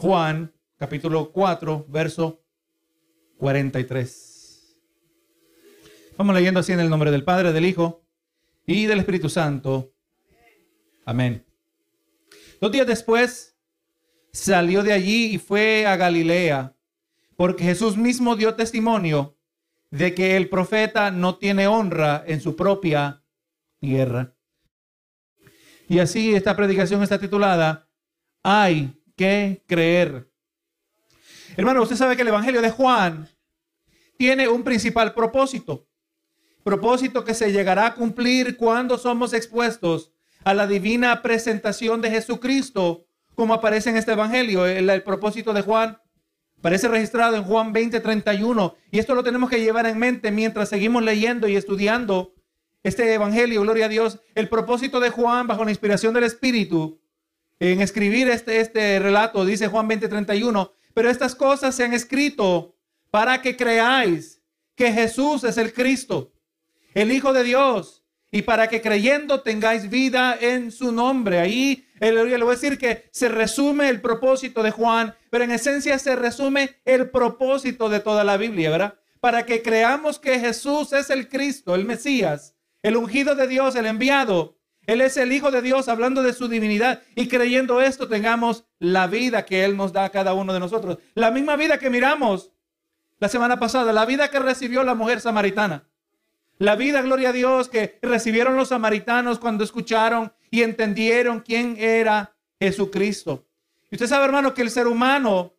Juan, capítulo 4, verso 43. Vamos leyendo así en el nombre del Padre, del Hijo y del Espíritu Santo. Amén. Dos días después salió de allí y fue a Galilea, porque Jesús mismo dio testimonio de que el profeta no tiene honra en su propia tierra. Y así esta predicación está titulada, hay que creer. Hermano, usted sabe que el Evangelio de Juan tiene un principal propósito. Propósito que se llegará a cumplir cuando somos expuestos a la divina presentación de Jesucristo, como aparece en este Evangelio. El, el propósito de Juan Parece registrado en Juan 20, 31. Y esto lo tenemos que llevar en mente mientras seguimos leyendo y estudiando este Evangelio. Gloria a Dios. El propósito de Juan, bajo la inspiración del Espíritu, en escribir este, este relato, dice Juan 20, 31. Pero estas cosas se han escrito para que creáis que Jesús es el Cristo, el Hijo de Dios, y para que creyendo tengáis vida en su nombre. Ahí le voy a decir que se resume el propósito de Juan, pero en esencia se resume el propósito de toda la Biblia, ¿verdad? Para que creamos que Jesús es el Cristo, el Mesías, el ungido de Dios, el enviado. Él es el Hijo de Dios hablando de su divinidad y creyendo esto tengamos la vida que Él nos da a cada uno de nosotros. La misma vida que miramos la semana pasada, la vida que recibió la mujer samaritana. La vida, gloria a Dios, que recibieron los samaritanos cuando escucharon y entendieron quién era Jesucristo. Y usted sabe, hermano, que el ser humano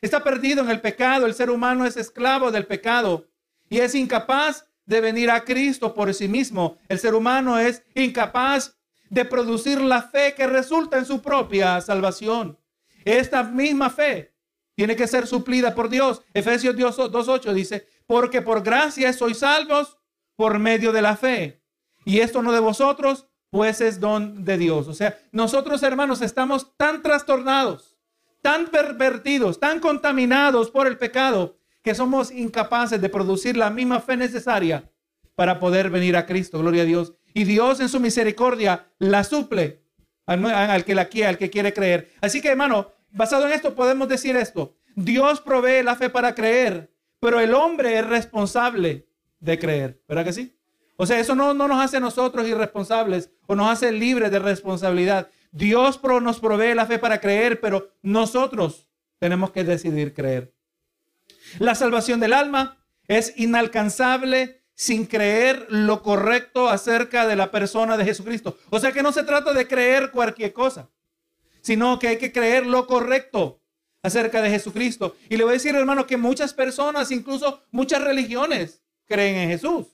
está perdido en el pecado. El ser humano es esclavo del pecado y es incapaz de venir a Cristo por sí mismo. El ser humano es incapaz de producir la fe que resulta en su propia salvación. Esta misma fe tiene que ser suplida por Dios. Efesios 2.8 dice, porque por gracia sois salvos por medio de la fe. Y esto no de vosotros, pues es don de Dios. O sea, nosotros hermanos estamos tan trastornados, tan pervertidos, tan contaminados por el pecado, que somos incapaces de producir la misma fe necesaria para poder venir a Cristo. Gloria a Dios. Y Dios en su misericordia la suple al, que la quiere, al que quiere creer. Así que hermano, basado en esto podemos decir esto. Dios provee la fe para creer, pero el hombre es responsable de creer. ¿Verdad que sí? O sea, eso no, no nos hace nosotros irresponsables o nos hace libres de responsabilidad. Dios nos provee la fe para creer, pero nosotros tenemos que decidir creer. La salvación del alma es inalcanzable sin creer lo correcto acerca de la persona de Jesucristo. O sea que no se trata de creer cualquier cosa, sino que hay que creer lo correcto acerca de Jesucristo. Y le voy a decir, hermano, que muchas personas, incluso muchas religiones, creen en Jesús.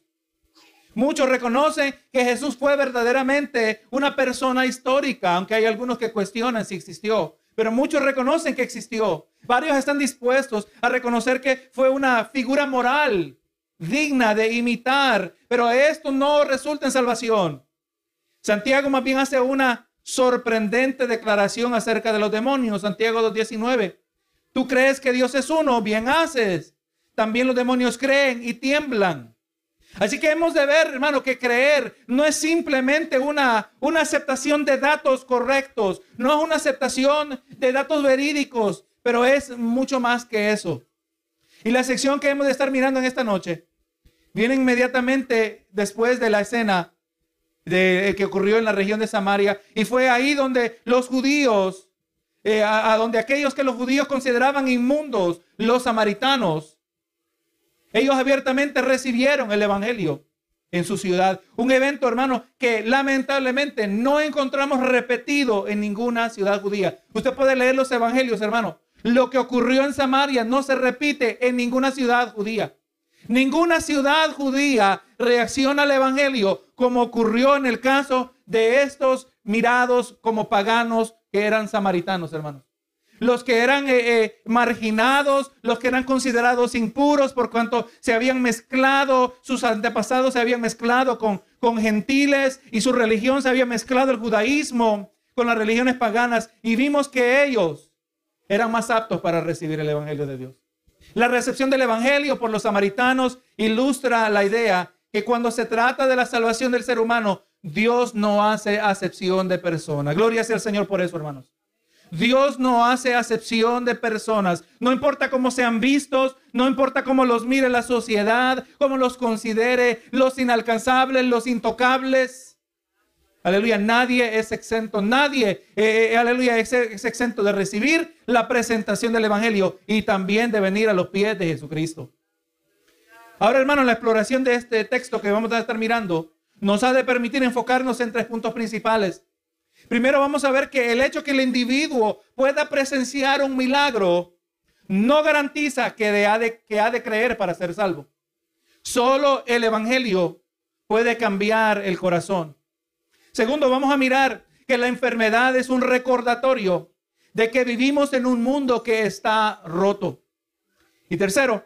Muchos reconocen que Jesús fue verdaderamente una persona histórica, aunque hay algunos que cuestionan si existió, pero muchos reconocen que existió. Varios están dispuestos a reconocer que fue una figura moral digna de imitar, pero esto no resulta en salvación. Santiago más bien hace una sorprendente declaración acerca de los demonios. Santiago 2.19. Tú crees que Dios es uno, bien haces. También los demonios creen y tiemblan. Así que hemos de ver, hermano, que creer no es simplemente una, una aceptación de datos correctos, no es una aceptación de datos verídicos, pero es mucho más que eso. Y la sección que hemos de estar mirando en esta noche viene inmediatamente después de la escena de, que ocurrió en la región de Samaria y fue ahí donde los judíos, eh, a donde aquellos que los judíos consideraban inmundos, los samaritanos, ellos abiertamente recibieron el Evangelio en su ciudad. Un evento, hermano, que lamentablemente no encontramos repetido en ninguna ciudad judía. Usted puede leer los Evangelios, hermano. Lo que ocurrió en Samaria no se repite en ninguna ciudad judía. Ninguna ciudad judía reacciona al Evangelio como ocurrió en el caso de estos mirados como paganos que eran samaritanos, hermanos los que eran eh, eh, marginados, los que eran considerados impuros por cuanto se habían mezclado, sus antepasados se habían mezclado con, con gentiles y su religión se había mezclado el judaísmo con las religiones paganas y vimos que ellos eran más aptos para recibir el Evangelio de Dios. La recepción del Evangelio por los samaritanos ilustra la idea que cuando se trata de la salvación del ser humano, Dios no hace acepción de personas. Gloria sea al Señor por eso, hermanos. Dios no hace acepción de personas. No importa cómo sean vistos, no importa cómo los mire la sociedad, cómo los considere los inalcanzables, los intocables. Aleluya, nadie es exento, nadie, eh, eh, aleluya, es, exento de recibir la presentación del Evangelio y también de venir a los pies de Jesucristo. Ahora, hermano, la exploración de este texto que vamos a estar mirando nos ha de permitir enfocarnos en tres puntos principales. Primero vamos a ver que el hecho que el individuo pueda presenciar un milagro no garantiza que, ha de, que ha de creer para ser salvo. Solo el Evangelio puede cambiar el corazón. Segundo, vamos a mirar que la enfermedad es un recordatorio de que vivimos en un mundo que está roto. Y tercero,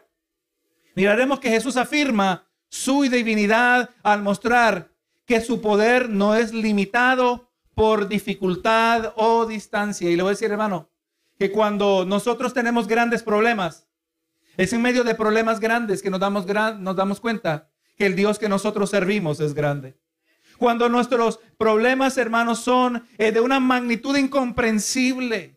miraremos que Jesús afirma su divinidad al mostrar que su poder no es limitado por dificultad o distancia. Y le voy a decir, hermano, que cuando nosotros tenemos grandes problemas, es en medio de problemas grandes que nos damos, nos damos cuenta que el Dios que nosotros servimos es grande. Cuando nuestros problemas, hermanos, son eh, de una magnitud incomprensible,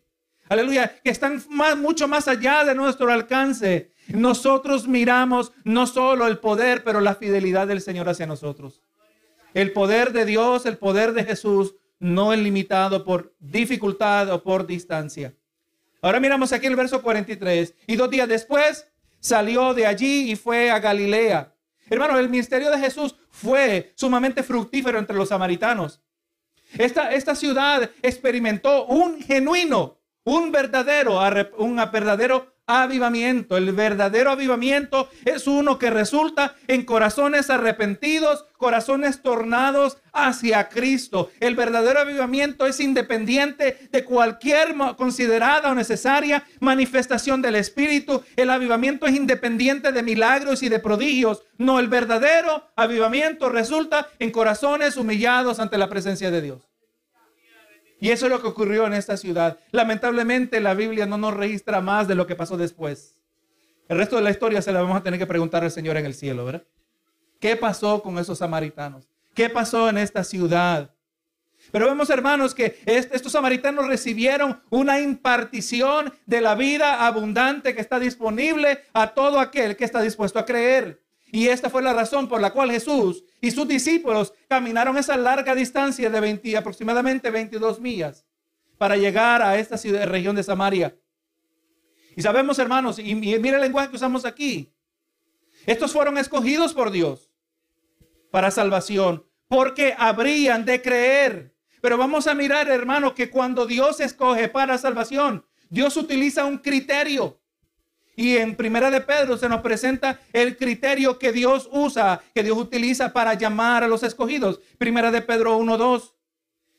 aleluya, que están mucho más allá de nuestro alcance, nosotros miramos no solo el poder, pero la fidelidad del Señor hacia nosotros. El poder de Dios, el poder de Jesús no es limitado por dificultad o por distancia. Ahora miramos aquí el verso 43. Y dos días después salió de allí y fue a Galilea. Hermano, el ministerio de Jesús fue sumamente fructífero entre los samaritanos. Esta, esta ciudad experimentó un genuino, un verdadero, un verdadero avivamiento. El verdadero avivamiento es uno que resulta en corazones arrepentidos, corazones tornados hacia Cristo. El verdadero avivamiento es independiente de cualquier considerada o necesaria manifestación del Espíritu. El avivamiento es independiente de milagros y de prodigios. No, el verdadero avivamiento resulta en corazones humillados ante la presencia de Dios. Y eso es lo que ocurrió en esta ciudad. Lamentablemente la Biblia no nos registra más de lo que pasó después. El resto de la historia se la vamos a tener que preguntar al Señor en el cielo, ¿verdad? ¿Qué pasó con esos samaritanos? ¿Qué pasó en esta ciudad? Pero vemos, hermanos, que estos samaritanos recibieron una impartición de la vida abundante que está disponible a todo aquel que está dispuesto a creer. Y esta fue la razón por la cual Jesús y sus discípulos caminaron esa larga distancia de 20, aproximadamente 22 millas para llegar a esta ciudad, región de Samaria. Y sabemos, hermanos, y, y mira el lenguaje que usamos aquí. Estos fueron escogidos por Dios para salvación, porque habrían de creer. Pero vamos a mirar, hermano, que cuando Dios escoge para salvación, Dios utiliza un criterio. Y en Primera de Pedro se nos presenta el criterio que Dios usa, que Dios utiliza para llamar a los escogidos. Primera de Pedro 1.2.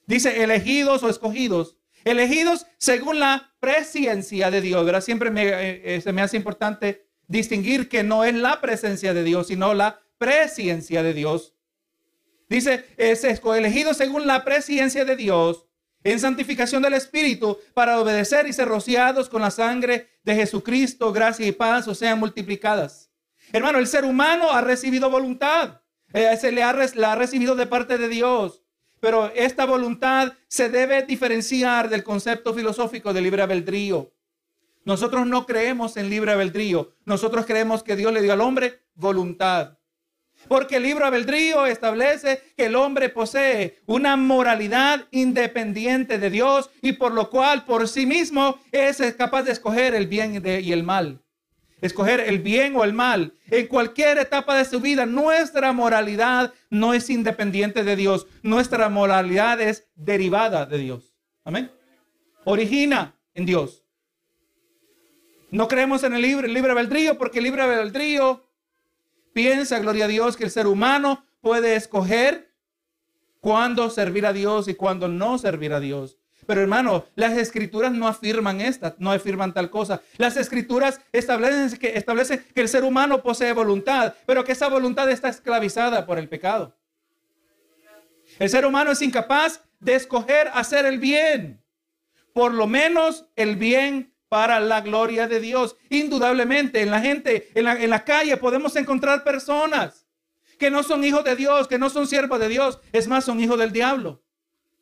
Dice elegidos o escogidos. Elegidos según la presencia de Dios. ¿verdad? Siempre me, eh, eh, se me hace importante distinguir que no es la presencia de Dios, sino la presencia de Dios. Dice, es elegido según la presencia de Dios en santificación del Espíritu para obedecer y ser rociados con la sangre de Jesucristo, gracia y paz o sean multiplicadas. Hermano, el ser humano ha recibido voluntad, eh, se le ha, la ha recibido de parte de Dios, pero esta voluntad se debe diferenciar del concepto filosófico de libre albedrío. Nosotros no creemos en libre albedrío, nosotros creemos que Dios le dio al hombre voluntad. Porque el libro albedrío establece que el hombre posee una moralidad independiente de Dios y por lo cual por sí mismo es capaz de escoger el bien y el mal. Escoger el bien o el mal. En cualquier etapa de su vida, nuestra moralidad no es independiente de Dios. Nuestra moralidad es derivada de Dios. Amén. Origina en Dios. No creemos en el libre, el porque el libre albedrío Piensa, gloria a Dios, que el ser humano puede escoger cuándo servir a Dios y cuándo no servir a Dios. Pero hermano, las escrituras no afirman esta, no afirman tal cosa. Las escrituras establecen que, establecen que el ser humano posee voluntad, pero que esa voluntad está esclavizada por el pecado. El ser humano es incapaz de escoger hacer el bien, por lo menos el bien para la gloria de Dios. Indudablemente, en la gente, en la, calle podemos encontrar personas que no son hijos de Dios, que no son siervos de Dios, es más, son hijos del diablo.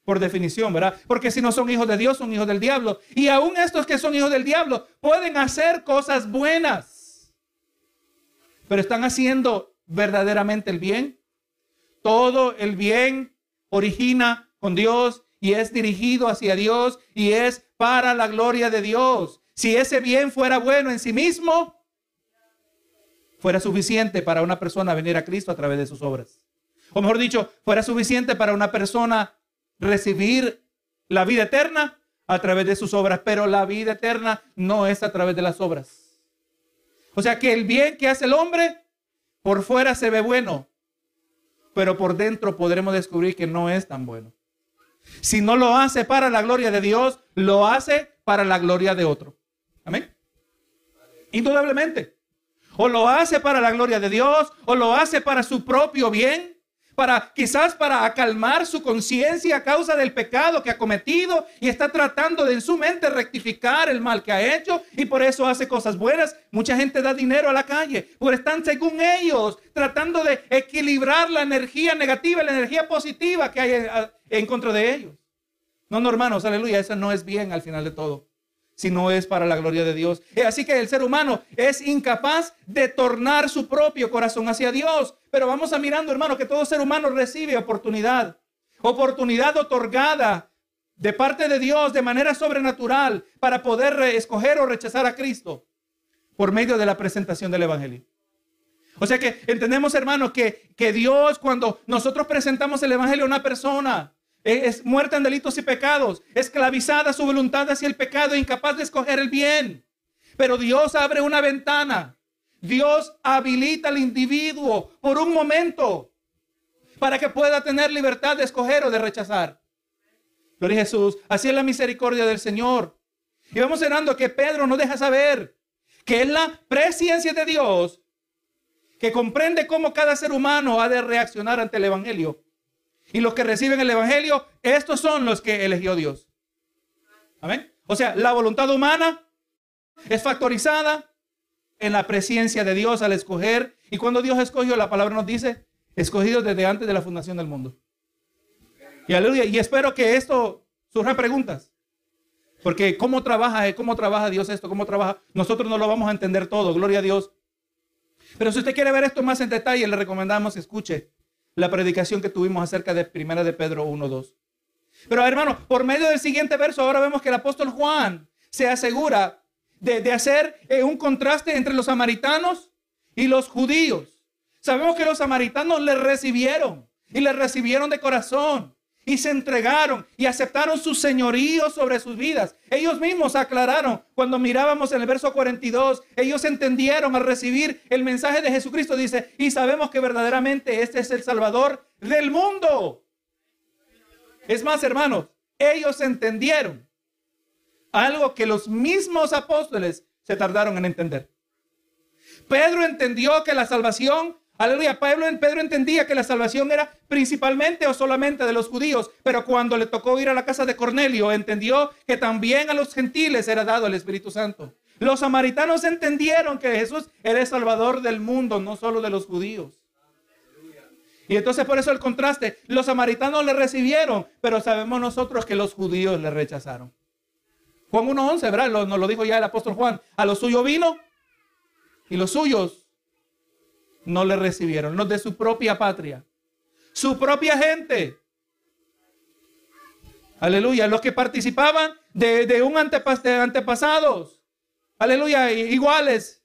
por definición, ¿verdad? Porque si no son hijos de Dios, son hijos del diablo. Y aún estos que son hijos del diablo pueden hacer cosas buenas, pero están haciendo verdaderamente el bien. Todo el bien origina con Dios y es dirigido hacia Dios y es para la gloria de Dios. Si ese bien fuera bueno en sí mismo, fuera suficiente para una persona venir a Cristo a través de sus obras. O mejor dicho, fuera suficiente para una persona recibir la vida eterna a través de sus obras, pero la vida eterna no es a través de las obras. O sea que el bien que hace el hombre por fuera se ve bueno, pero por dentro podremos descubrir que no es tan bueno. Si no lo hace para la gloria de Dios, lo hace para la gloria de otro. Indudablemente. O lo hace para la gloria de Dios, o lo hace para su propio bien, para quizás para acalmar su conciencia a causa del pecado que ha cometido y está tratando de en su mente rectificar el mal que ha hecho y por eso hace cosas buenas. Mucha gente da dinero a la calle, porque están según ellos tratando de equilibrar la energía negativa la energía positiva que hay en, en contra de ellos. No, no, hermanos, aleluya, eso no es bien al final de todo si no es para la gloria de Dios. Así que el ser humano es incapaz de tornar su propio corazón hacia Dios. Pero vamos a mirando, hermano, que todo ser humano recibe oportunidad. Oportunidad otorgada de parte de Dios de manera sobrenatural para poder escoger o rechazar a Cristo por medio de la presentación del Evangelio. O sea que entendemos, hermano, que, que Dios cuando nosotros presentamos el Evangelio a una persona, es muerta en delitos y pecados, esclavizada su voluntad hacia el pecado, incapaz de escoger el bien. Pero Dios abre una ventana. Dios habilita al individuo por un momento para que pueda tener libertad de escoger o de rechazar. Gloria a Jesús. Así es la misericordia del Señor. Y vamos orando que Pedro no deja saber que es la presencia de Dios que comprende cómo cada ser humano ha de reaccionar ante el Evangelio y los que reciben el Evangelio, estos son los que eligió Dios. Amén. O sea, la voluntad humana es factorizada en la presencia de Dios al escoger. Y cuando Dios escogió, la palabra nos dice, escogido desde antes de la fundación del mundo. Y aleluya. Y espero que esto surja preguntas. Porque cómo trabaja, cómo trabaja Dios esto, cómo trabaja. Nosotros no lo vamos a entender todo, gloria a Dios. Pero si usted quiere ver esto más en detalle, le recomendamos escuche la predicación que tuvimos acerca de Primera de Pedro 1.2. Pero hermano, por medio del siguiente verso, ahora vemos que el apóstol Juan se asegura de, hacer eh, un contraste entre los samaritanos y los judíos. Sabemos que los samaritanos le recibieron y le recibieron de corazón y se entregaron y aceptaron su señorío sobre sus vidas. Ellos mismos aclararon cuando mirábamos en el verso 42, ellos entendieron al recibir el mensaje de Jesucristo, dice, y sabemos que verdaderamente este es el Salvador del mundo. Es más, hermanos, ellos entendieron algo que los mismos apóstoles se tardaron en entender. Pedro entendió que la salvación Aleluya. Pablo, Pedro entendía que la salvación era principalmente o solamente de los judíos, pero cuando le tocó ir a la casa de Cornelio, entendió que también a los gentiles era dado el Espíritu Santo. Los samaritanos entendieron que Jesús era el salvador del mundo, no solo de los judíos. Y entonces por eso el contraste, los samaritanos le recibieron, pero sabemos nosotros que los judíos le rechazaron. Juan 1.11, ¿verdad? nos lo dijo ya el apóstol Juan. A lo suyo vino y los suyos no le recibieron, los de su propia patria, su propia gente. Aleluya, los que participaban de, un antepasados. Aleluya, iguales.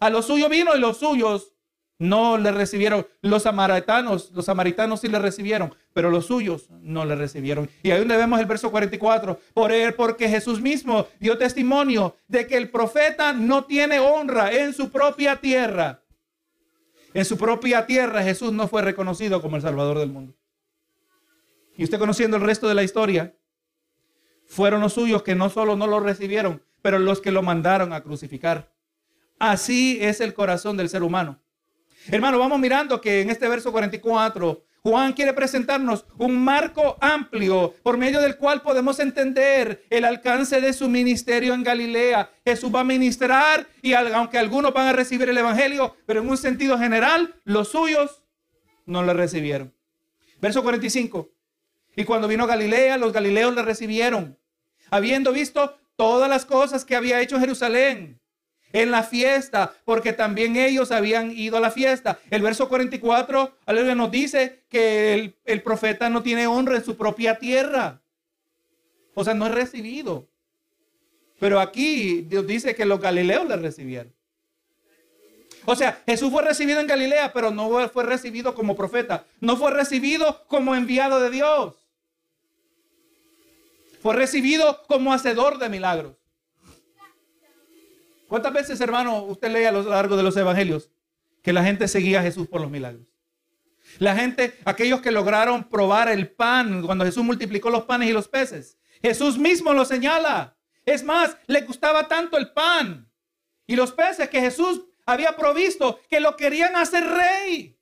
A los suyos vino y los suyos no le recibieron. Los samaritanos, los samaritanos sí le recibieron, pero los suyos no le recibieron. Y ahí donde vemos el verso 44, por él, porque Jesús mismo dio testimonio de que el profeta no tiene honra en su propia tierra. En su propia tierra Jesús no fue reconocido como el Salvador del mundo. Y usted conociendo el resto de la historia, fueron los suyos que no solo no lo recibieron, pero los que lo mandaron a crucificar. Así es el corazón del ser humano. Hermano, vamos mirando que en este verso 44 Juan quiere presentarnos un marco amplio por medio del cual podemos entender el alcance de su ministerio en Galilea. Jesús va a ministrar y aunque algunos van a recibir el Evangelio, pero en un sentido general, los suyos no lo recibieron. Verso 45. Y cuando vino a Galilea, los galileos le recibieron, habiendo visto todas las cosas que había hecho Jerusalén en la fiesta, porque también ellos habían ido a la fiesta. El verso 44 nos dice que el, el profeta no tiene honra en su propia tierra. O sea, no es recibido. Pero aquí Dios dice que los galileos le recibieron. O sea, Jesús fue recibido en Galilea, pero no fue recibido como profeta. No fue recibido como enviado de Dios. Fue recibido como hacedor de milagros. ¿Cuántas veces, hermano, usted lee a lo largo de los evangelios que la gente seguía a Jesús por los milagros? La gente, aquellos que lograron probar el pan cuando Jesús multiplicó los panes y los peces. Jesús mismo lo señala. Es más, le gustaba tanto el pan y los peces que Jesús había provisto que lo querían hacer rey.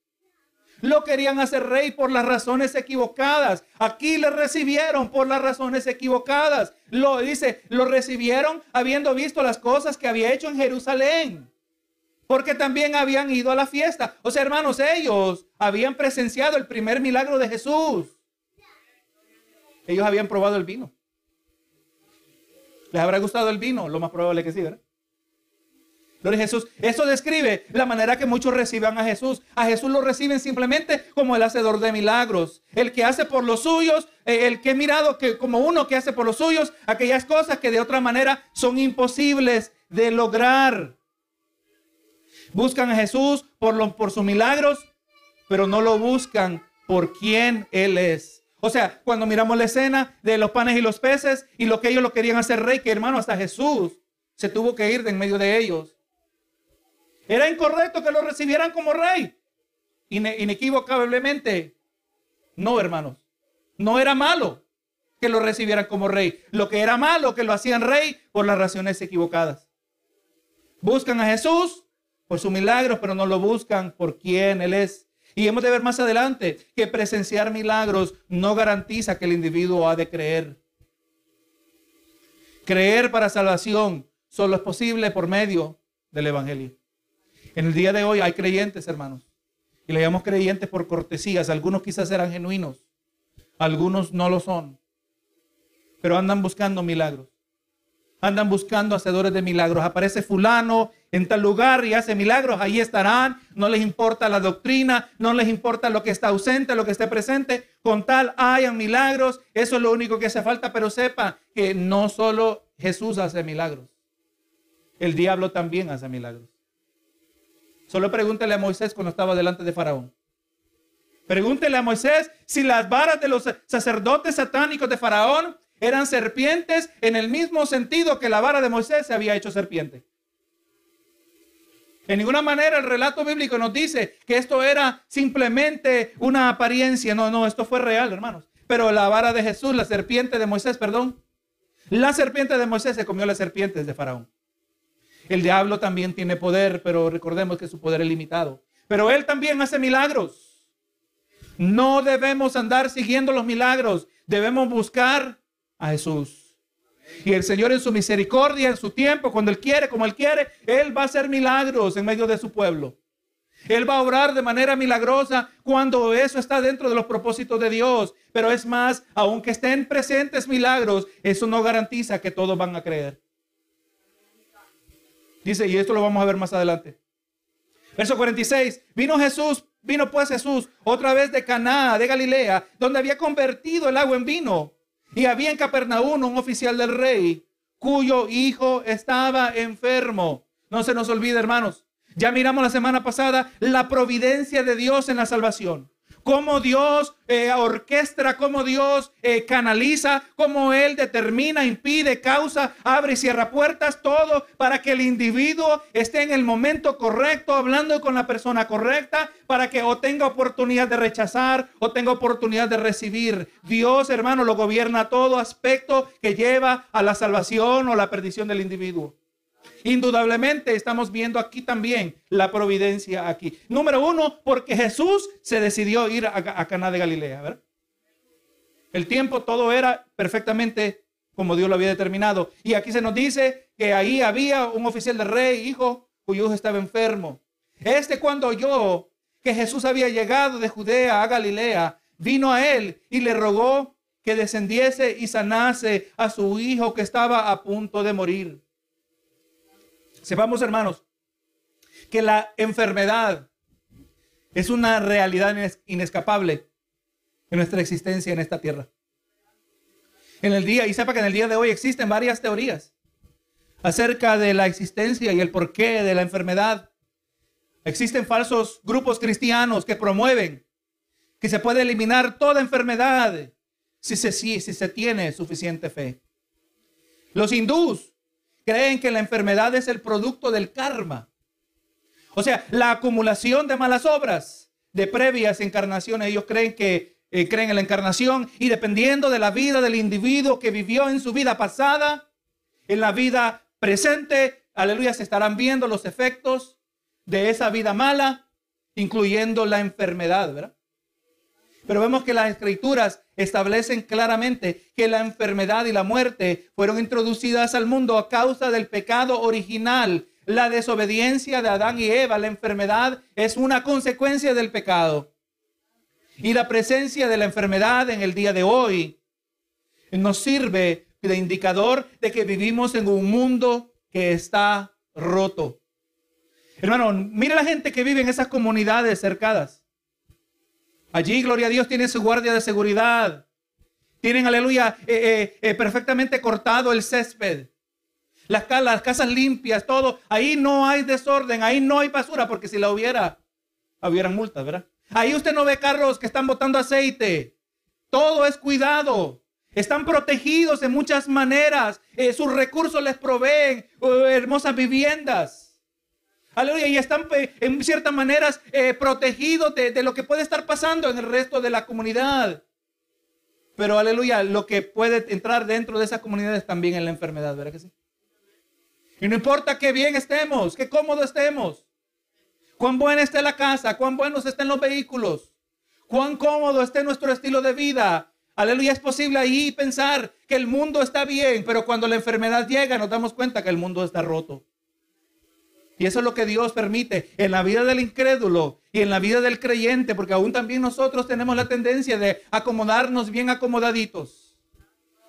Lo querían hacer rey por las razones equivocadas. Aquí le recibieron por las razones equivocadas. Lo dice, lo recibieron habiendo visto las cosas que había hecho en Jerusalén. Porque también habían ido a la fiesta. O sea, hermanos, ellos habían presenciado el primer milagro de Jesús. Ellos habían probado el vino. ¿Les habrá gustado el vino? Lo más probable que sí, ¿verdad? Jesús. Eso describe la manera que muchos reciban a Jesús. A Jesús lo reciben simplemente como el hacedor de milagros. El que hace por los suyos, eh, el que he mirado que como uno que hace por los suyos aquellas cosas que de otra manera son imposibles de lograr. Buscan a Jesús por, por sus milagros, pero no lo buscan por quién Él es. O sea, cuando miramos la escena de los panes y los peces y lo que ellos lo querían hacer rey, que hermano, hasta Jesús se tuvo que ir de en medio de ellos. Era incorrecto que lo recibieran como rey. inequivocablemente. No, hermanos. No era malo que lo recibieran como rey. Lo que era malo, que lo hacían rey por las razones equivocadas. Buscan a Jesús por su milagro, pero no lo buscan por quién Él es. Y hemos de ver más adelante que presenciar milagros no garantiza que el individuo ha de creer. Creer para salvación solo es posible por medio del Evangelio. En el día de hoy hay creyentes, hermanos. Y le llamamos creyentes por cortesías. Algunos quizás eran genuinos. Algunos no lo son. Pero andan buscando milagros. Andan buscando hacedores de milagros. Aparece fulano en tal lugar y hace milagros, ahí estarán. No les importa la doctrina, no les importa lo que está ausente, lo que esté presente. Con tal hayan milagros, eso es lo único que hace falta. Pero sepa que no solo Jesús hace milagros, el diablo también hace milagros. Solo pregúntele a Moisés cuando estaba delante de Faraón. Pregúntele a Moisés si las varas de los sacerdotes satánicos de Faraón eran serpientes en el mismo sentido que la vara de Moisés se había hecho serpiente. En ninguna manera el relato bíblico nos dice que esto era simplemente una apariencia. No, no, esto fue real, hermanos. Pero la vara de Jesús, la serpiente de Moisés, perdón. La serpiente de Moisés se comió las serpientes de Faraón. El diablo también tiene poder, pero recordemos que su poder es limitado. Pero él también hace milagros. No debemos andar siguiendo los milagros. Debemos buscar a Jesús. Y el Señor en su misericordia, en su tiempo, cuando Él quiere, como Él quiere, Él va a hacer milagros en medio de su pueblo. Él va a obrar de manera milagrosa cuando eso está dentro de los propósitos de Dios. Pero es más, aunque estén presentes milagros, eso no garantiza que todos van a creer. Dice, y esto lo vamos a ver más adelante. Verso 46, vino Jesús, vino pues Jesús otra vez de Caná, de Galilea, donde había convertido el agua en vino. Y había en Capernaum un oficial del rey cuyo hijo estaba enfermo. No se nos olvide, hermanos. Ya miramos la semana pasada la providencia de Dios en la salvación cómo Dios eh, orquestra, cómo Dios eh, canaliza, cómo Él determina, impide, causa, abre y cierra puertas, todo para que el individuo esté en el momento correcto, hablando con la persona correcta, para que o tenga oportunidad de rechazar o tenga oportunidad de recibir. Dios, hermano, lo gobierna todo aspecto que lleva a la salvación o la perdición del individuo. Indudablemente estamos viendo aquí también la providencia aquí. Número uno, porque Jesús se decidió ir a, Caná de Galilea. El tiempo todo era perfectamente como Dios lo había determinado. Y aquí se nos dice que ahí había un oficial de rey, hijo, cuyo hijo estaba enfermo. Este cuando oyó que Jesús había llegado de Judea a Galilea, vino a él y le rogó que descendiese y sanase a su hijo que estaba a punto de morir. Sepamos, hermanos, que la enfermedad es una realidad inescapable en nuestra existencia en esta tierra. En el día, y sepa que en el día de hoy existen varias teorías acerca de la existencia y el porqué de la enfermedad. Existen falsos grupos cristianos que promueven que se puede eliminar toda enfermedad si se, si, si se tiene suficiente fe. Los hindús creen que la enfermedad es el producto del karma. O sea, la acumulación de malas obras de previas encarnaciones. Ellos creen que eh, creen en la encarnación y dependiendo de la vida del individuo que vivió en su vida pasada, en la vida presente, aleluya, se estarán viendo los efectos de esa vida mala, incluyendo la enfermedad, ¿verdad? Pero vemos que las escrituras establecen claramente que la enfermedad y la muerte fueron introducidas al mundo a causa del pecado original, la desobediencia de Adán y Eva. La enfermedad es una consecuencia del pecado. Y la presencia de la enfermedad en el día de hoy nos sirve de indicador de que vivimos en un mundo que está roto. Hermano, mire la gente que vive en esas comunidades cercadas. Allí, gloria a Dios, tienen su guardia de seguridad. Tienen, aleluya, eh, eh, eh, perfectamente cortado el césped. Las, las casas limpias, todo. Ahí no hay desorden, ahí no hay basura, porque si la hubiera, hubieran multas, ¿verdad? Ahí usted no ve carros que están botando aceite. Todo es cuidado. Están protegidos de muchas maneras. sus recursos les proveen hermosas viviendas. Aleluya. Y están eh, en ciertas maneras eh, protegidos de, lo que puede estar pasando en el resto de la comunidad. Pero aleluya, lo que puede entrar dentro de esa comunidad es también en la enfermedad, ¿verdad que sí? Y no importa qué bien estemos, qué cómodo estemos, cuán buena esté la casa, cuán buenos estén los vehículos, cuán cómodo esté nuestro estilo de vida. Aleluya, es posible ahí pensar que el mundo está bien, pero cuando la enfermedad llega nos damos cuenta que el mundo está roto. Y eso es lo que Dios permite en la vida del incrédulo y en la vida del creyente, porque aún también nosotros tenemos la tendencia de acomodarnos bien acomodaditos.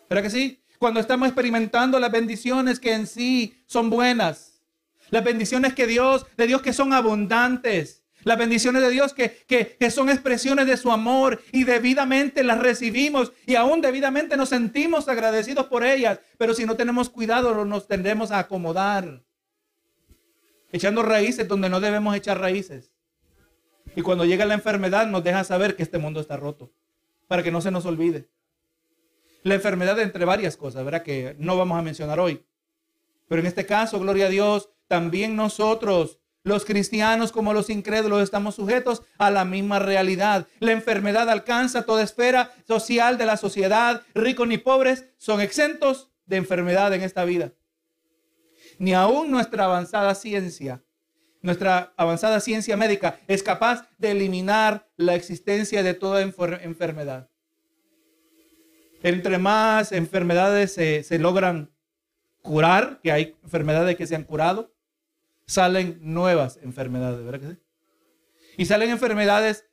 ¿Verdad que sí? Cuando estamos experimentando las bendiciones que en sí son buenas, las bendiciones que Dios, de Dios que son abundantes, las bendiciones de Dios que, que, que, son expresiones de su amor y debidamente las recibimos y aún debidamente nos sentimos agradecidos por ellas. Pero si no tenemos cuidado, nos tendremos a acomodar echando raíces donde no debemos echar raíces. Y cuando llega la enfermedad nos deja saber que este mundo está roto, para que no se nos olvide. La enfermedad entre varias cosas, ¿verdad? Que no vamos a mencionar hoy. Pero en este caso, gloria a Dios, también nosotros, los cristianos como los incrédulos, estamos sujetos a la misma realidad. La enfermedad alcanza toda esfera social de la sociedad. Ricos ni pobres son exentos de enfermedad en esta vida ni aún nuestra avanzada ciencia, nuestra avanzada ciencia médica es capaz de eliminar la existencia de toda enfermedad. Entre más enfermedades se, logran curar, que hay enfermedades que se han curado, salen nuevas enfermedades, ¿verdad que sí? Y salen enfermedades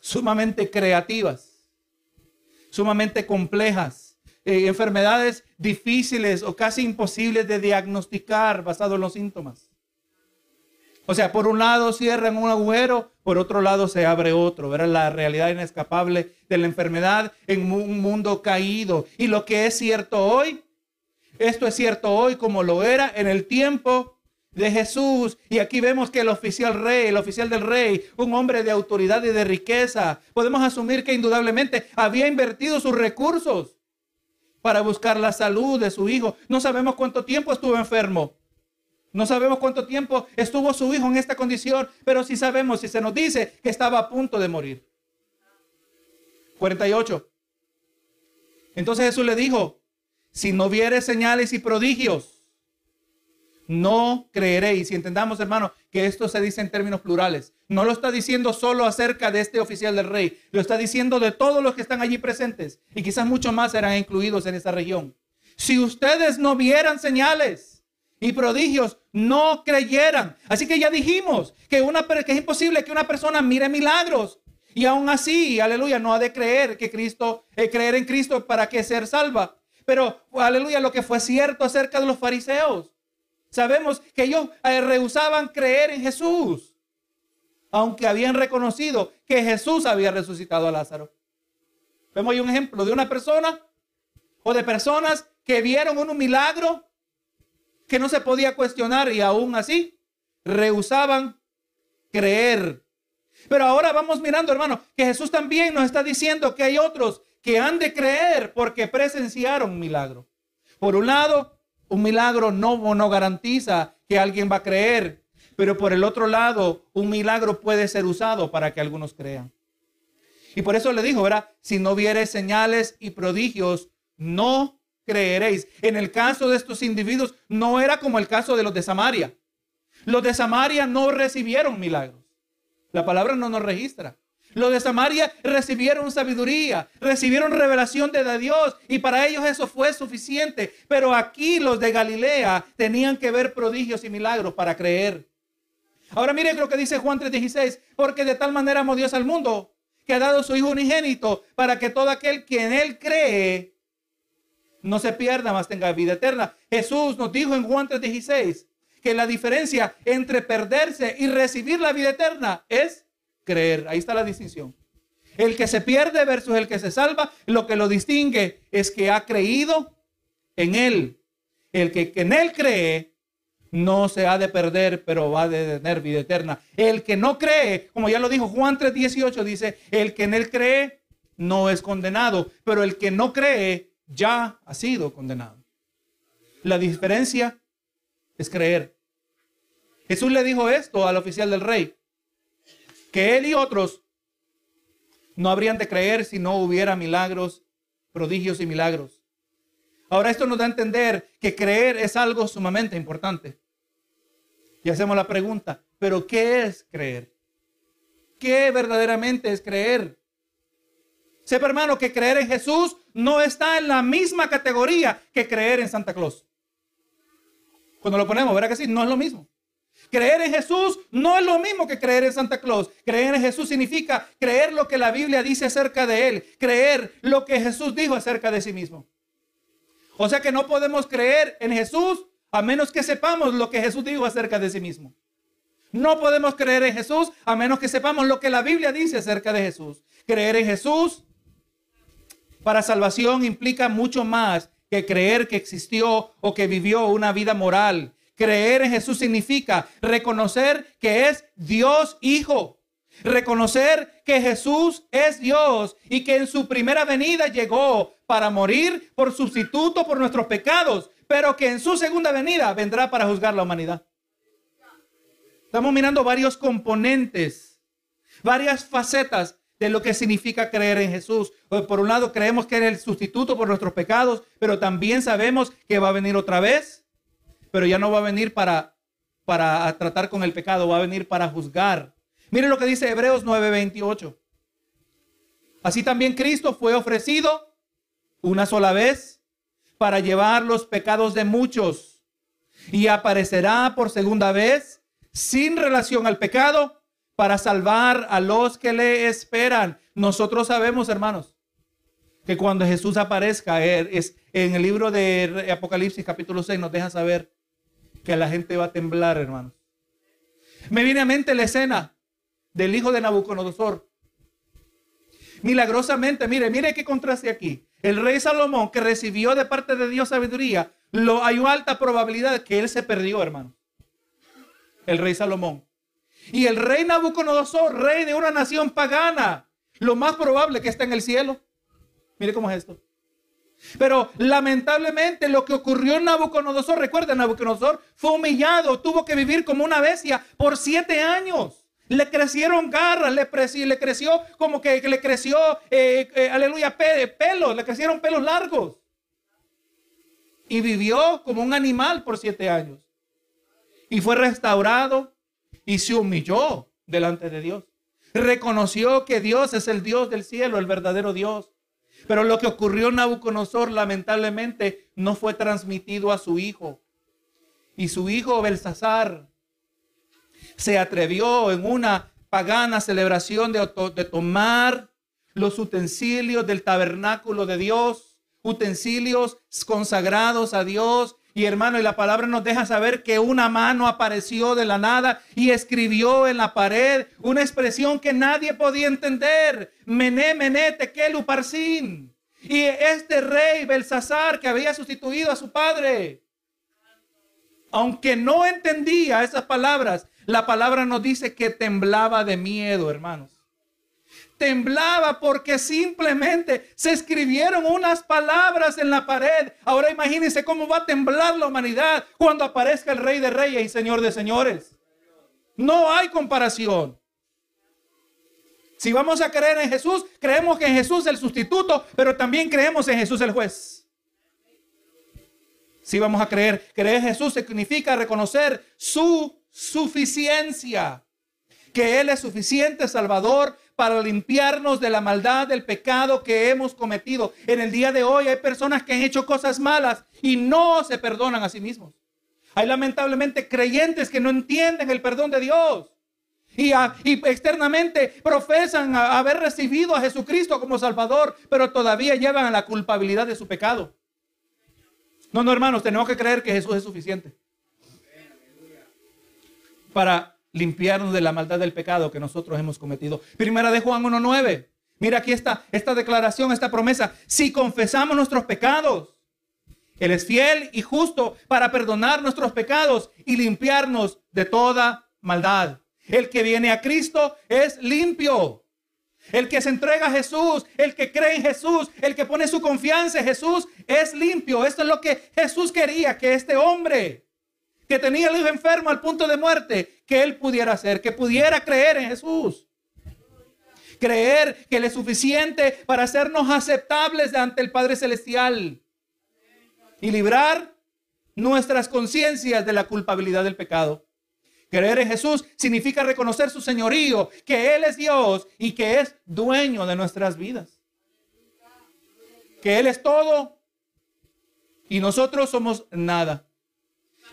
sumamente creativas, sumamente complejas, eh, enfermedades difíciles o casi imposibles de diagnosticar basado en los síntomas. O sea, por un lado cierran un agujero, por otro lado se abre otro. Verá la realidad inescapable de la enfermedad en un mundo caído. Y lo que es cierto hoy, esto es cierto hoy como lo era en el tiempo de Jesús. Y aquí vemos que el oficial rey, el oficial del rey, un hombre de autoridad y de riqueza, podemos asumir que indudablemente había invertido sus recursos para buscar la salud de su hijo. No sabemos cuánto tiempo estuvo enfermo. No sabemos cuánto tiempo estuvo su hijo en esta condición, pero sí sabemos si se nos dice que estaba a punto de morir. 48. Entonces Jesús le dijo, si no viere señales y prodigios, no creeréis. Y entendamos, hermano, que esto se dice en términos plurales. No lo está diciendo solo acerca de este oficial del rey, lo está diciendo de todos los que están allí presentes. Y quizás muchos más serán incluidos en esa región. Si ustedes no vieran señales y prodigios, no creyeran. Así que ya dijimos que, una, es imposible que una persona mire milagros Y aún así, aleluya, no ha de creer que Cristo, eh, creer en Cristo para que ser salva. Pero, aleluya, lo que fue cierto acerca de los fariseos. Sabemos que ellos eh, rehusaban creer en Jesús, aunque habían reconocido que Jesús había resucitado a Lázaro. Vemos ahí un ejemplo de una persona o de personas que vieron un milagro que no se podía cuestionar y aún así rehusaban creer. Pero ahora vamos mirando, hermano, que Jesús también nos está diciendo que hay otros que han de creer porque presenciaron un milagro. Por un lado, un milagro no, garantiza que alguien va a creer, pero por el otro lado, un milagro puede ser usado para que algunos crean. Y por eso le dijo, ¿verdad? Si no viere señales y prodigios, no creeréis. En el caso de estos individuos, no era como el caso de los de Samaria. Los de Samaria no recibieron milagros. La palabra no nos registra. Los de Samaria recibieron sabiduría, recibieron revelación de Dios y para ellos eso fue suficiente. Pero aquí los de Galilea tenían que ver prodigios y milagros para creer. Ahora miren lo que dice Juan 3:16, porque de tal manera amó Dios al mundo que ha dado su Hijo unigénito para que todo aquel que en Él cree no se pierda, más tenga vida eterna. Jesús nos dijo en Juan 3:16 que la diferencia entre perderse y recibir la vida eterna es creer. Ahí está la distinción. El que se pierde versus el que se salva, lo que lo distingue es que ha creído en Él. El que en Él cree no se ha de perder, pero va a tener vida eterna. El que no cree, como ya lo dijo Juan 3:18, dice, el que en él cree no es condenado, pero el que no cree ya ha sido condenado. La diferencia es creer. Jesús le dijo esto al oficial del rey, que él y otros no habrían de creer si no hubiera milagros, prodigios y milagros. Ahora esto nos da a entender que creer es algo sumamente importante. Y hacemos la pregunta, ¿pero qué es creer? ¿Qué verdaderamente es creer? Sepa hermano que creer en Jesús no está en la misma categoría que creer en Santa Claus. Cuando lo ponemos, ¿verdad que sí? No es lo mismo. Creer en Jesús no es lo mismo que creer en Santa Claus. Creer en Jesús significa creer lo que la Biblia dice acerca de Él. Creer lo que Jesús dijo acerca de sí mismo. O sea que no podemos creer en Jesús a menos que sepamos lo que Jesús dijo acerca de sí mismo. No podemos creer en Jesús a menos que sepamos lo que la Biblia dice acerca de Jesús. Creer en Jesús para salvación implica mucho más que creer que existió o que vivió una vida moral. Creer en Jesús significa reconocer que es Dios Hijo. Reconocer que Jesús es Dios y que en su primera venida llegó para morir por sustituto por nuestros pecados pero que en su segunda venida vendrá para juzgar la humanidad. Estamos mirando varios componentes, varias facetas de lo que significa creer en Jesús. Por un lado, creemos que es el sustituto por nuestros pecados, pero también sabemos que va a venir otra vez, pero ya no va a venir para, para tratar con el pecado, va a venir para juzgar. Miren lo que dice Hebreos 9:28. Así también Cristo fue ofrecido una sola vez para llevar los pecados de muchos y aparecerá por segunda vez sin relación al pecado para salvar a los que le esperan. Nosotros sabemos, hermanos, que cuando Jesús aparezca, es en el libro de Apocalipsis capítulo 6 nos deja saber que la gente va a temblar, hermanos. Me viene a mente la escena del hijo de Nabucodonosor. Milagrosamente, mire, mire qué contraste aquí. El rey Salomón, que recibió de parte de Dios sabiduría, lo, hay una alta probabilidad que él se perdió, hermano. El rey Salomón. Y el rey Nabucodonosor, rey de una nación pagana, lo más probable que está en el cielo. Mire cómo es esto. Pero lamentablemente lo que ocurrió en Nabucodonosor, recuerden, Nabucodonosor fue humillado, tuvo que vivir como una bestia por siete años. Le crecieron garras, le, le creció como que, le creció, eh, eh, aleluya, pelos, le crecieron pelos largos. Y vivió como un animal por siete años. Y fue restaurado y se humilló delante de Dios. Reconoció que Dios es el Dios del cielo, el verdadero Dios. Pero lo que ocurrió en Nabucodonosor lamentablemente no fue transmitido a su hijo. Y su hijo Belsasar se atrevió en una pagana celebración de, de tomar los utensilios del tabernáculo de Dios, utensilios consagrados a Dios. Y hermano, y la palabra nos deja saber que una mano apareció de la nada y escribió en la pared una expresión que nadie podía entender. Mené, mené, tequelu, parsin. Y este rey Belsasar que había sustituido a su padre, aunque no entendía esas palabras, la palabra nos dice que temblaba de miedo, hermanos temblaba porque simplemente se escribieron unas palabras en la pared. Ahora imagínense cómo va a temblar la humanidad cuando aparezca el Rey de Reyes y Señor de Señores. No hay comparación. Si vamos a creer en Jesús, creemos que en Jesús el sustituto, pero también creemos en Jesús el juez. Si vamos a creer, creer en Jesús significa reconocer su suficiencia, que Él es suficiente Salvador para limpiarnos de la maldad del pecado que hemos cometido. En el día de hoy hay personas que han hecho cosas malas y no se perdonan a sí mismos. Hay lamentablemente creyentes que no entienden el perdón de Dios. Y, externamente profesan haber recibido a Jesucristo como Salvador, pero todavía llevan a la culpabilidad de su pecado. No, no, hermanos, tenemos que creer que Jesús es suficiente. Para limpiarnos de la maldad del pecado que nosotros hemos cometido. Primera de Juan 1.9. Mira aquí está esta declaración, esta promesa. Si confesamos nuestros pecados, Él es fiel y justo para perdonar nuestros pecados y limpiarnos de toda maldad. El que viene a Cristo es limpio. El que se entrega a Jesús, el que cree en Jesús, el que pone su confianza en Jesús, es limpio. Esto es lo que Jesús quería, que este hombre que tenía el hijo enfermo al punto de muerte, que él pudiera hacer, que pudiera creer en Jesús. Creer que Él es suficiente para hacernos aceptables ante el Padre Celestial y librar nuestras conciencias de la culpabilidad del pecado. Creer en Jesús significa reconocer su señorío, que Él es Dios y que es dueño de nuestras vidas. Que Él es todo y nosotros somos nada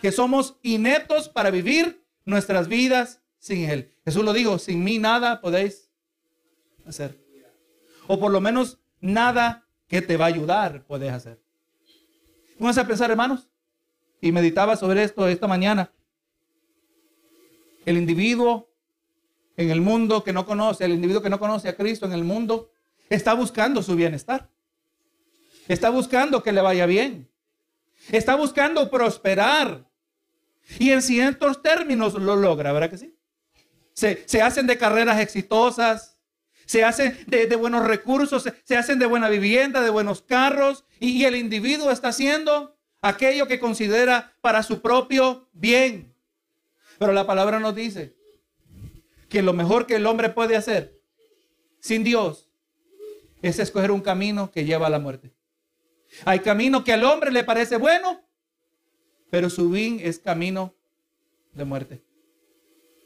que somos ineptos para vivir nuestras vidas sin Él. Jesús lo dijo, sin mí nada podéis hacer. O por lo menos nada que te va a ayudar puedes hacer. Vamos a pensar, hermanos, y meditaba sobre esto esta mañana. El individuo en el mundo que no conoce, el individuo que no conoce a Cristo en el mundo, está buscando su bienestar. Está buscando que le vaya bien. Está buscando prosperar. Y en ciertos términos lo logra, ¿verdad que sí? Se, hacen de carreras exitosas, se hacen de, buenos recursos, se, hacen de buena vivienda, de buenos carros, y, el individuo está haciendo aquello que considera para su propio bien. Pero la palabra nos dice que lo mejor que el hombre puede hacer sin Dios es escoger un camino que lleva a la muerte. Hay camino que al hombre le parece bueno, pero su fin es camino de muerte.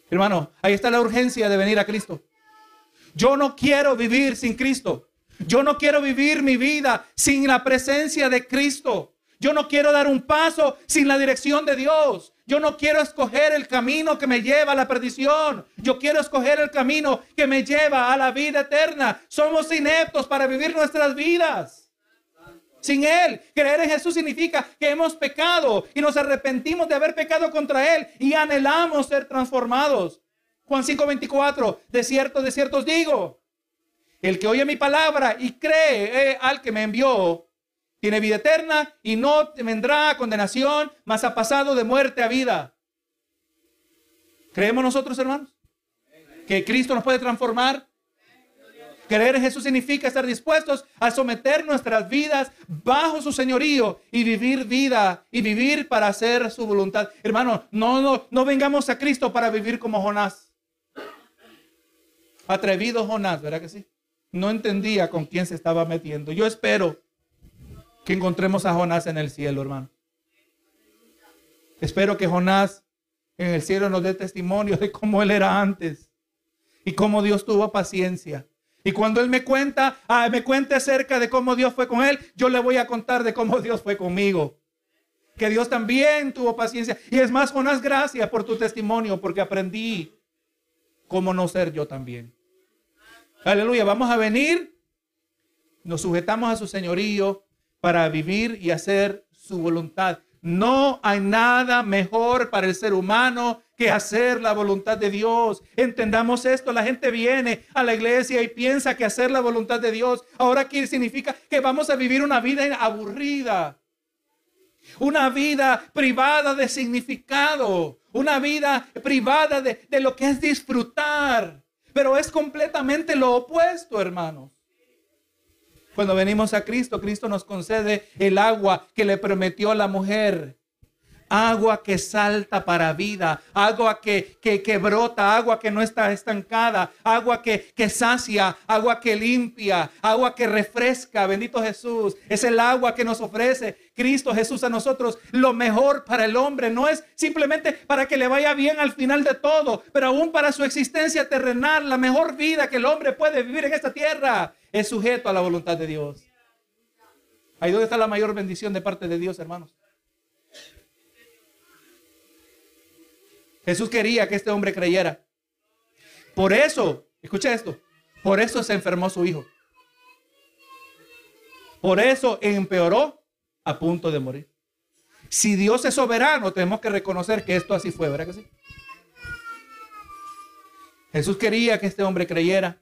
Hermano, ahí está la urgencia de venir a Cristo. Yo no quiero vivir sin Cristo. Yo no quiero vivir mi vida sin la presencia de Cristo. Yo no quiero dar un paso sin la dirección de Dios. Yo no quiero escoger el camino que me lleva a la perdición. Yo quiero escoger el camino que me lleva a la vida eterna. Somos ineptos para vivir nuestras vidas sin Él. Creer en Jesús significa que hemos pecado y nos arrepentimos de haber pecado contra Él y anhelamos ser transformados. Juan 5:24, de cierto, de cierto os digo, el que oye mi palabra y cree eh, al que me envió, tiene vida eterna y no vendrá condenación, mas ha pasado de muerte a vida. ¿Creemos nosotros, hermanos? Que Cristo nos puede transformar Creer en Jesús significa estar dispuestos a someter nuestras vidas bajo su señorío y vivir vida y vivir para hacer su voluntad. Hermano, no, no, no vengamos a Cristo para vivir como Jonás. Atrevido Jonás, ¿verdad que sí? No entendía con quién se estaba metiendo. Yo espero que encontremos a Jonás en el cielo, hermano. Espero que Jonás en el cielo nos dé testimonio de cómo él era antes y cómo Dios tuvo paciencia y cuando Él me cuenta, ah, me cuente acerca de cómo Dios fue con Él, yo le voy a contar de cómo Dios fue conmigo. Que Dios también tuvo paciencia. Y es más, Jonás, gracias por tu testimonio, porque aprendí ¿cómo no ser yo también? Aleluya, vamos a venir, nos sujetamos a su señorío para vivir y hacer su voluntad. No hay nada mejor para el ser humano que hacer la voluntad de Dios. Entendamos esto, la gente viene a la iglesia y piensa que hacer la voluntad de Dios ahora ¿qué significa que vamos a vivir una vida aburrida. Una vida privada de significado, una vida privada de, de lo que es disfrutar. Pero es completamente lo opuesto, hermanos. Cuando venimos a Cristo, Cristo nos concede el agua que le prometió a la mujer agua que salta para vida, agua que, que, brota, agua que no está estancada, agua que, que sacia, agua que limpia, agua que refresca, bendito Jesús. Es el agua que nos ofrece Cristo Jesús a nosotros. Lo mejor para el hombre no es simplemente para que le vaya bien al final de todo, pero aún para su existencia terrenal, la mejor vida que el hombre puede vivir en esta tierra es sujeto a la voluntad de Dios. Ahí donde está la mayor bendición de parte de Dios, hermanos. Jesús quería que este hombre creyera. Por eso, escucha esto, por eso se enfermó su hijo. Por eso empeoró a punto de morir. Si Dios es soberano, tenemos que reconocer que esto así fue, ¿verdad que sí? Jesús quería que este hombre creyera.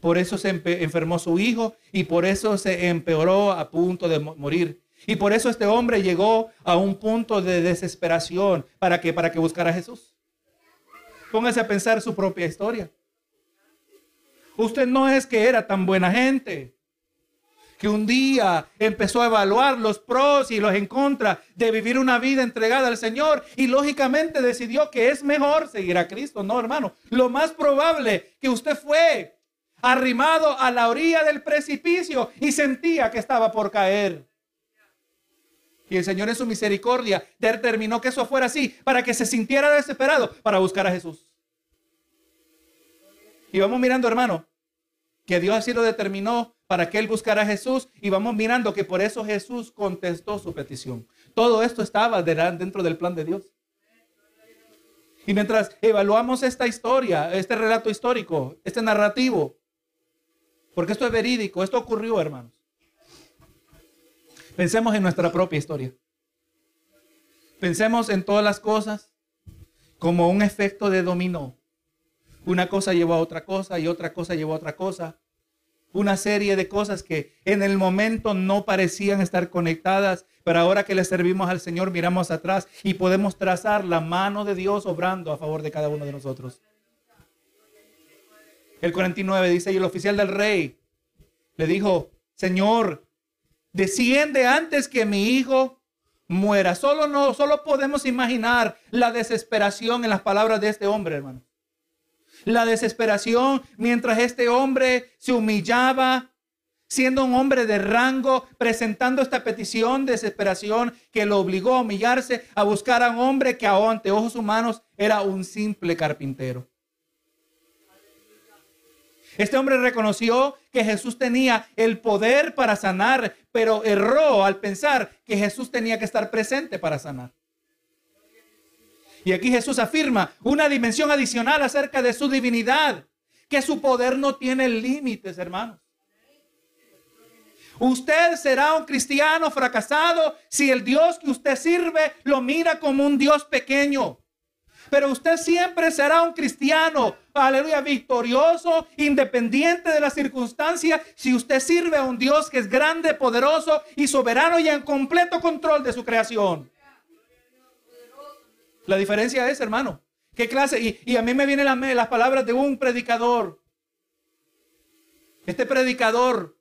Por eso se enfermó su hijo y por eso se empeoró a punto de morir. Y por eso este hombre llegó a un punto de desesperación para que para que buscara a Jesús. Póngase a pensar su propia historia. Usted no es que era tan buena gente que un día empezó a evaluar los pros y los en contra de vivir una vida entregada al Señor y lógicamente decidió que es mejor seguir a Cristo. No, hermano. Lo más probable que usted fue arrimado a la orilla del precipicio y sentía que estaba por caer. Y el Señor en su misericordia determinó que eso fuera así para que se sintiera desesperado para buscar a Jesús. Y vamos mirando, hermano, que Dios así lo determinó para que él buscara a Jesús y vamos mirando que por eso Jesús contestó su petición. Todo esto estaba dentro del plan de Dios. Y mientras evaluamos esta historia, este relato histórico, este narrativo, porque esto es verídico, esto ocurrió, hermanos. Pensemos en nuestra propia historia. Pensemos en todas las cosas como un efecto de dominó. Una cosa llevó a otra cosa y otra cosa llevó a otra cosa. Una serie de cosas que en el momento no parecían estar conectadas, pero ahora que le servimos al Señor miramos atrás y podemos trazar la mano de Dios obrando a favor de cada uno de nosotros. El 49 dice, y el oficial del rey le dijo, Señor, desciende antes que mi hijo muera. Solo no, solo podemos imaginar la desesperación en las palabras de este hombre, hermano. La desesperación mientras este hombre se humillaba, siendo un hombre de rango, presentando esta petición de desesperación que lo obligó a humillarse, a buscar a un hombre que ante ojos humanos era un simple carpintero. Este hombre reconoció que Jesús tenía el poder para sanar, pero erró al pensar que Jesús tenía que estar presente para sanar. Y aquí Jesús afirma una dimensión adicional acerca de su divinidad, que su poder no tiene límites, hermanos. Usted será un cristiano fracasado si el Dios que usted sirve lo mira como un Dios pequeño. Pero usted siempre será un cristiano, aleluya, victorioso, independiente de las circunstancias, si usted sirve a un Dios que es grande, poderoso y soberano y en completo control de su creación. La diferencia es, hermano, ¿qué clase? Y, a mí me vienen las palabras de un predicador. Este predicador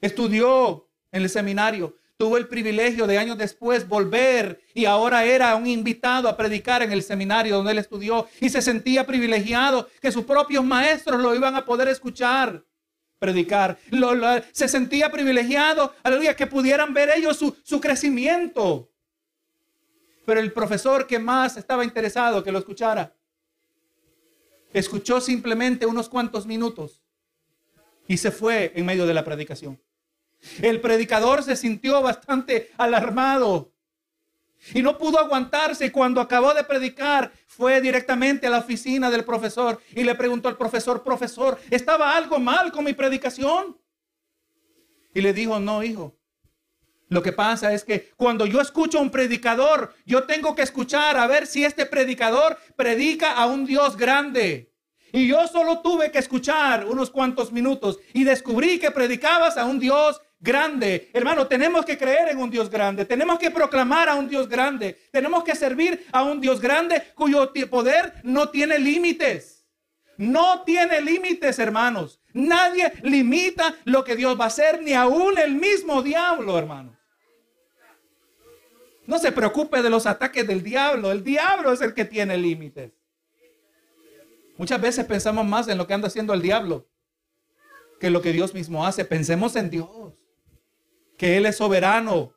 estudió en el seminario, tuvo el privilegio de años después volver y ahora era un invitado a predicar en el seminario donde él estudió y se sentía privilegiado que sus propios maestros lo iban a poder escuchar predicar. se sentía privilegiado, aleluya, que pudieran ver ellos su, su crecimiento. Pero el profesor que más estaba interesado que lo escuchara, escuchó simplemente unos cuantos minutos y se fue en medio de la predicación. El predicador se sintió bastante alarmado Y no pudo aguantarse. Cuando acabó de predicar, fue directamente a la oficina del profesor y le preguntó al profesor, profesor, ¿estaba algo mal con mi predicación? Y le dijo, no, hijo. Lo que pasa es que cuando yo escucho a un predicador, yo tengo que escuchar a ver si este predicador predica a un Dios grande. Y yo solo tuve que escuchar unos cuantos minutos y descubrí que predicabas a un Dios grande. Hermano, tenemos que creer en un Dios grande. Tenemos que proclamar a un Dios grande. Tenemos que servir a un Dios grande cuyo poder no tiene límites. No tiene límites, hermanos. Nadie limita lo que Dios va a hacer, ni aún el mismo diablo, hermano. No se preocupe de los ataques del diablo. El diablo es el que tiene límites. Muchas veces pensamos más en lo que anda haciendo el diablo que lo que Dios mismo hace. Pensemos en Dios que Él es soberano.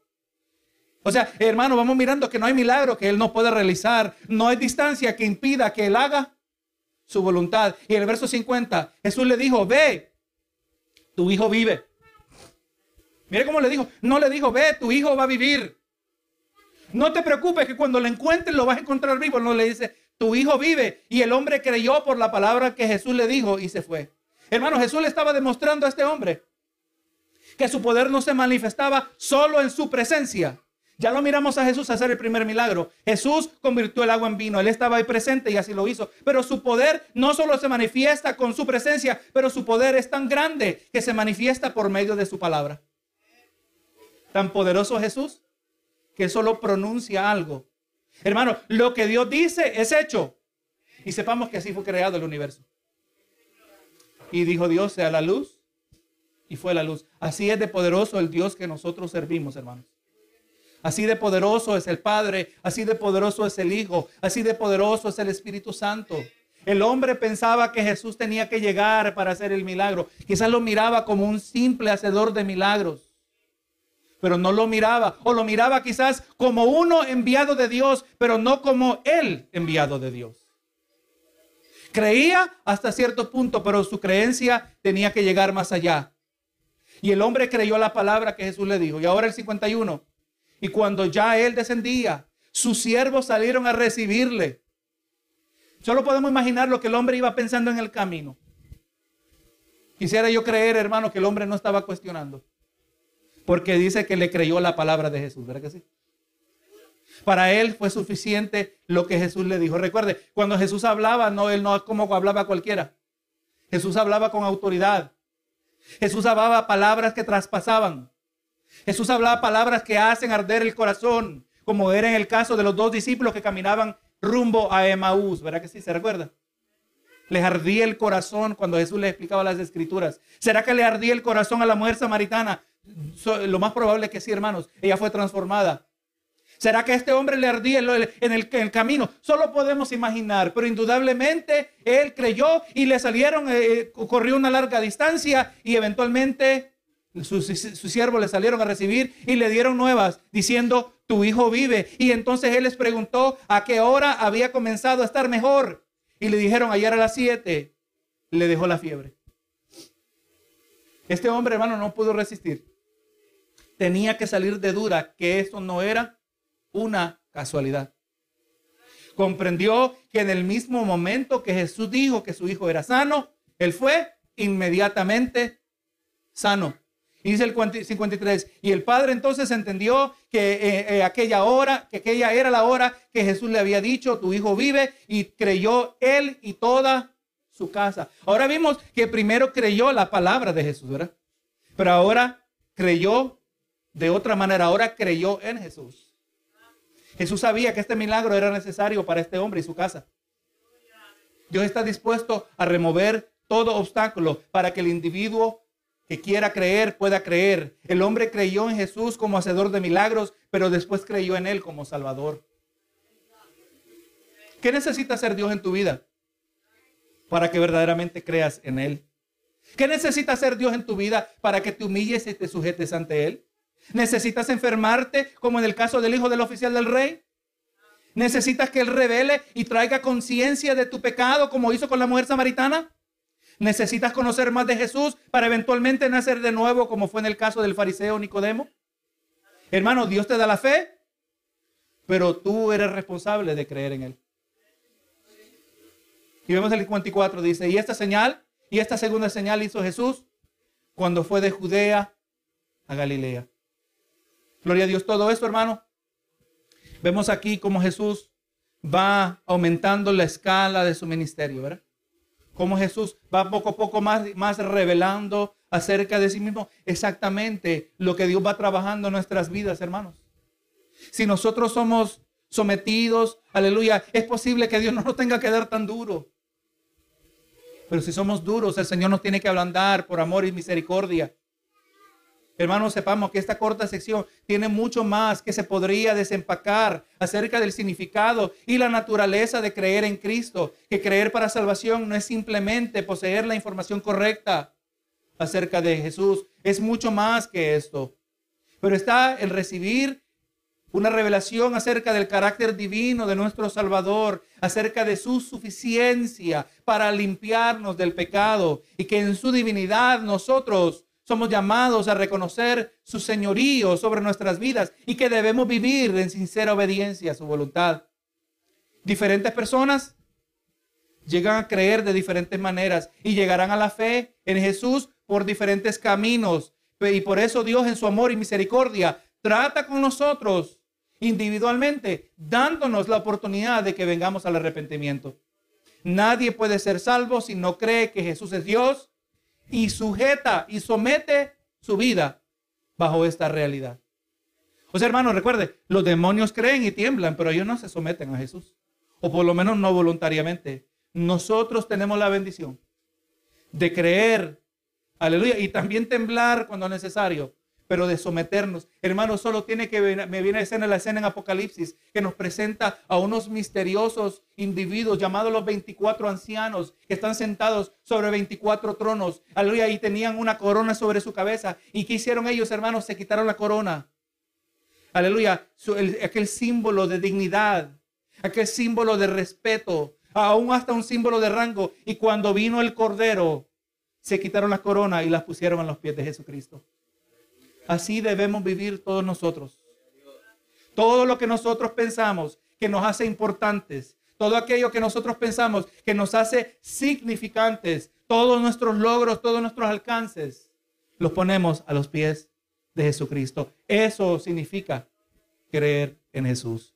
O sea, hermano, vamos mirando que no hay milagro que Él no puede realizar. No hay distancia que impida que Él haga su voluntad. Y en el verso 50, Jesús le dijo, ve, tu hijo vive. Mire cómo le dijo, no le dijo, ve, tu hijo va a vivir. No te preocupes que cuando lo encuentres lo vas a encontrar vivo. No le dice, tu hijo vive. Y el hombre creyó por la palabra que Jesús le dijo y se fue. Hermano, Jesús le estaba demostrando a este hombre que su poder no se manifestaba solo en su presencia. Ya lo miramos a Jesús hacer el primer milagro. Jesús convirtió el agua en vino. Él estaba ahí presente y así lo hizo. Pero su poder no solo se manifiesta con su presencia, pero su poder es tan grande que se manifiesta por medio de su palabra. Tan poderoso Jesús que solo pronuncia algo. Hermano, lo que Dios dice es hecho. Y sepamos que así fue creado el universo. Y dijo Dios, sea la luz y fue la luz. Así es de poderoso el Dios que nosotros servimos, hermanos. Así de poderoso es el Padre, así de poderoso es el Hijo, así de poderoso es el Espíritu Santo. El hombre pensaba que Jesús tenía que llegar para hacer el milagro. Quizás lo miraba como un simple hacedor de milagros. Pero no lo miraba. O lo miraba quizás como uno enviado de Dios, pero no como el enviado de Dios. Creía hasta cierto punto, pero su creencia tenía que llegar más allá. Y el hombre creyó la palabra que Jesús le dijo. Y ahora el 51. Y cuando ya él descendía, sus siervos salieron a recibirle. Solo podemos imaginar lo que el hombre iba pensando en el camino. Quisiera yo creer, hermano, que el hombre no estaba cuestionando. Porque dice que le creyó la palabra de Jesús, ¿verdad que sí? Para él fue suficiente lo que Jesús le dijo. Recuerde, cuando Jesús hablaba, no, él no como hablaba cualquiera. Jesús hablaba con autoridad. Jesús hablaba palabras que traspasaban. Jesús hablaba palabras que hacen arder el corazón, como era en el caso de los dos discípulos que caminaban rumbo a Emaús. ¿Verdad que sí? ¿Se recuerda? Les ardía el corazón cuando Jesús les explicaba las escrituras. ¿Será que le ardía el corazón a la mujer samaritana? Lo más probable es que sí, hermanos. Ella fue transformada. ¿Será que este hombre le ardía en el, camino? Solo podemos imaginar, pero indudablemente él creyó y le salieron, eh, eh, corrió una larga distancia y eventualmente sus, siervos le salieron a recibir y le dieron nuevas diciendo, tu hijo vive. Y entonces él les preguntó a qué hora había comenzado a estar mejor. Y le dijeron, ayer a las 7 le dejó la fiebre. Este hombre, hermano, no pudo resistir. Tenía que salir de dura que eso no era una casualidad. Comprendió que en el mismo momento que Jesús dijo que su hijo era sano, él fue inmediatamente sano. Y dice el 53, y el padre entonces entendió que eh, eh, aquella hora, que aquella era la hora que Jesús le había dicho, tu hijo vive, y creyó él y toda su casa. Ahora vimos que primero creyó la palabra de Jesús, ¿verdad? Pero ahora creyó de otra manera, ahora creyó en Jesús. Jesús sabía que este milagro era necesario para este hombre y su casa. Dios está dispuesto a remover todo obstáculo para que el individuo que quiera creer pueda creer. El hombre creyó en Jesús como hacedor de milagros, pero después creyó en Él como Salvador. ¿Qué necesita hacer Dios en tu vida para que verdaderamente creas en Él? ¿Qué necesita hacer Dios en tu vida para que te humilles y te sujetes ante Él? ¿Necesitas enfermarte como en el caso del hijo del oficial del rey? ¿Necesitas que él revele y traiga conciencia de tu pecado como hizo con la mujer samaritana? ¿Necesitas conocer más de Jesús para eventualmente nacer de nuevo como fue en el caso del fariseo Nicodemo? Hermano, Dios te da la fe, pero tú eres responsable de creer en Él. Y vemos el 54, dice, y esta señal, y esta segunda señal hizo Jesús cuando fue de Judea a Galilea. Gloria a Dios, todo esto, hermano. Vemos aquí cómo Jesús va aumentando la escala de su ministerio, ¿verdad? Cómo Jesús va poco a poco más, más revelando acerca de sí mismo exactamente lo que Dios va trabajando en nuestras vidas, hermanos. Si nosotros somos sometidos, aleluya, es posible que Dios no nos tenga que dar tan duro. Pero si somos duros, el Señor nos tiene que ablandar por amor y misericordia. Hermanos, sepamos que esta corta sección tiene mucho más que se podría desempacar acerca del significado y la naturaleza de creer en Cristo. Que creer para salvación no es simplemente poseer la información correcta acerca de Jesús, es mucho más que esto. Pero está el recibir una revelación acerca del carácter divino de nuestro Salvador, acerca de su suficiencia para limpiarnos del pecado y que en su divinidad nosotros somos llamados a reconocer su señorío sobre nuestras vidas y que debemos vivir en sincera obediencia a su voluntad. Diferentes personas llegan a creer de diferentes maneras y llegarán a la fe en Jesús por diferentes caminos. Y por eso Dios en su amor y misericordia trata con nosotros individualmente, dándonos la oportunidad de que vengamos al arrepentimiento. Nadie puede ser salvo si no cree que Jesús es Dios y sujeta y somete su vida bajo esta realidad. O sea, hermanos, recuerde, los demonios creen y tiemblan, pero ellos no se someten a Jesús. O por lo menos no voluntariamente. Nosotros tenemos la bendición de creer, aleluya, y también temblar cuando es necesario, pero de someternos. Hermanos, solo tiene que me viene a escena la escena en Apocalipsis que nos presenta a unos misteriosos individuos llamados los 24 ancianos que están sentados sobre 24 tronos. Aleluya, y tenían una corona sobre su cabeza. ¿Y qué hicieron ellos, hermanos? Se quitaron la corona. Aleluya, aquel símbolo de dignidad, aquel símbolo de respeto, aún hasta un símbolo de rango. Y cuando vino el Cordero, se quitaron la corona y las pusieron a los pies de Jesucristo. Así debemos vivir todos nosotros. Todo lo que nosotros pensamos que nos hace importantes, todo aquello que nosotros pensamos que nos hace significantes, todos nuestros logros, todos nuestros alcances, los ponemos a los pies de Jesucristo. Eso significa creer en Jesús.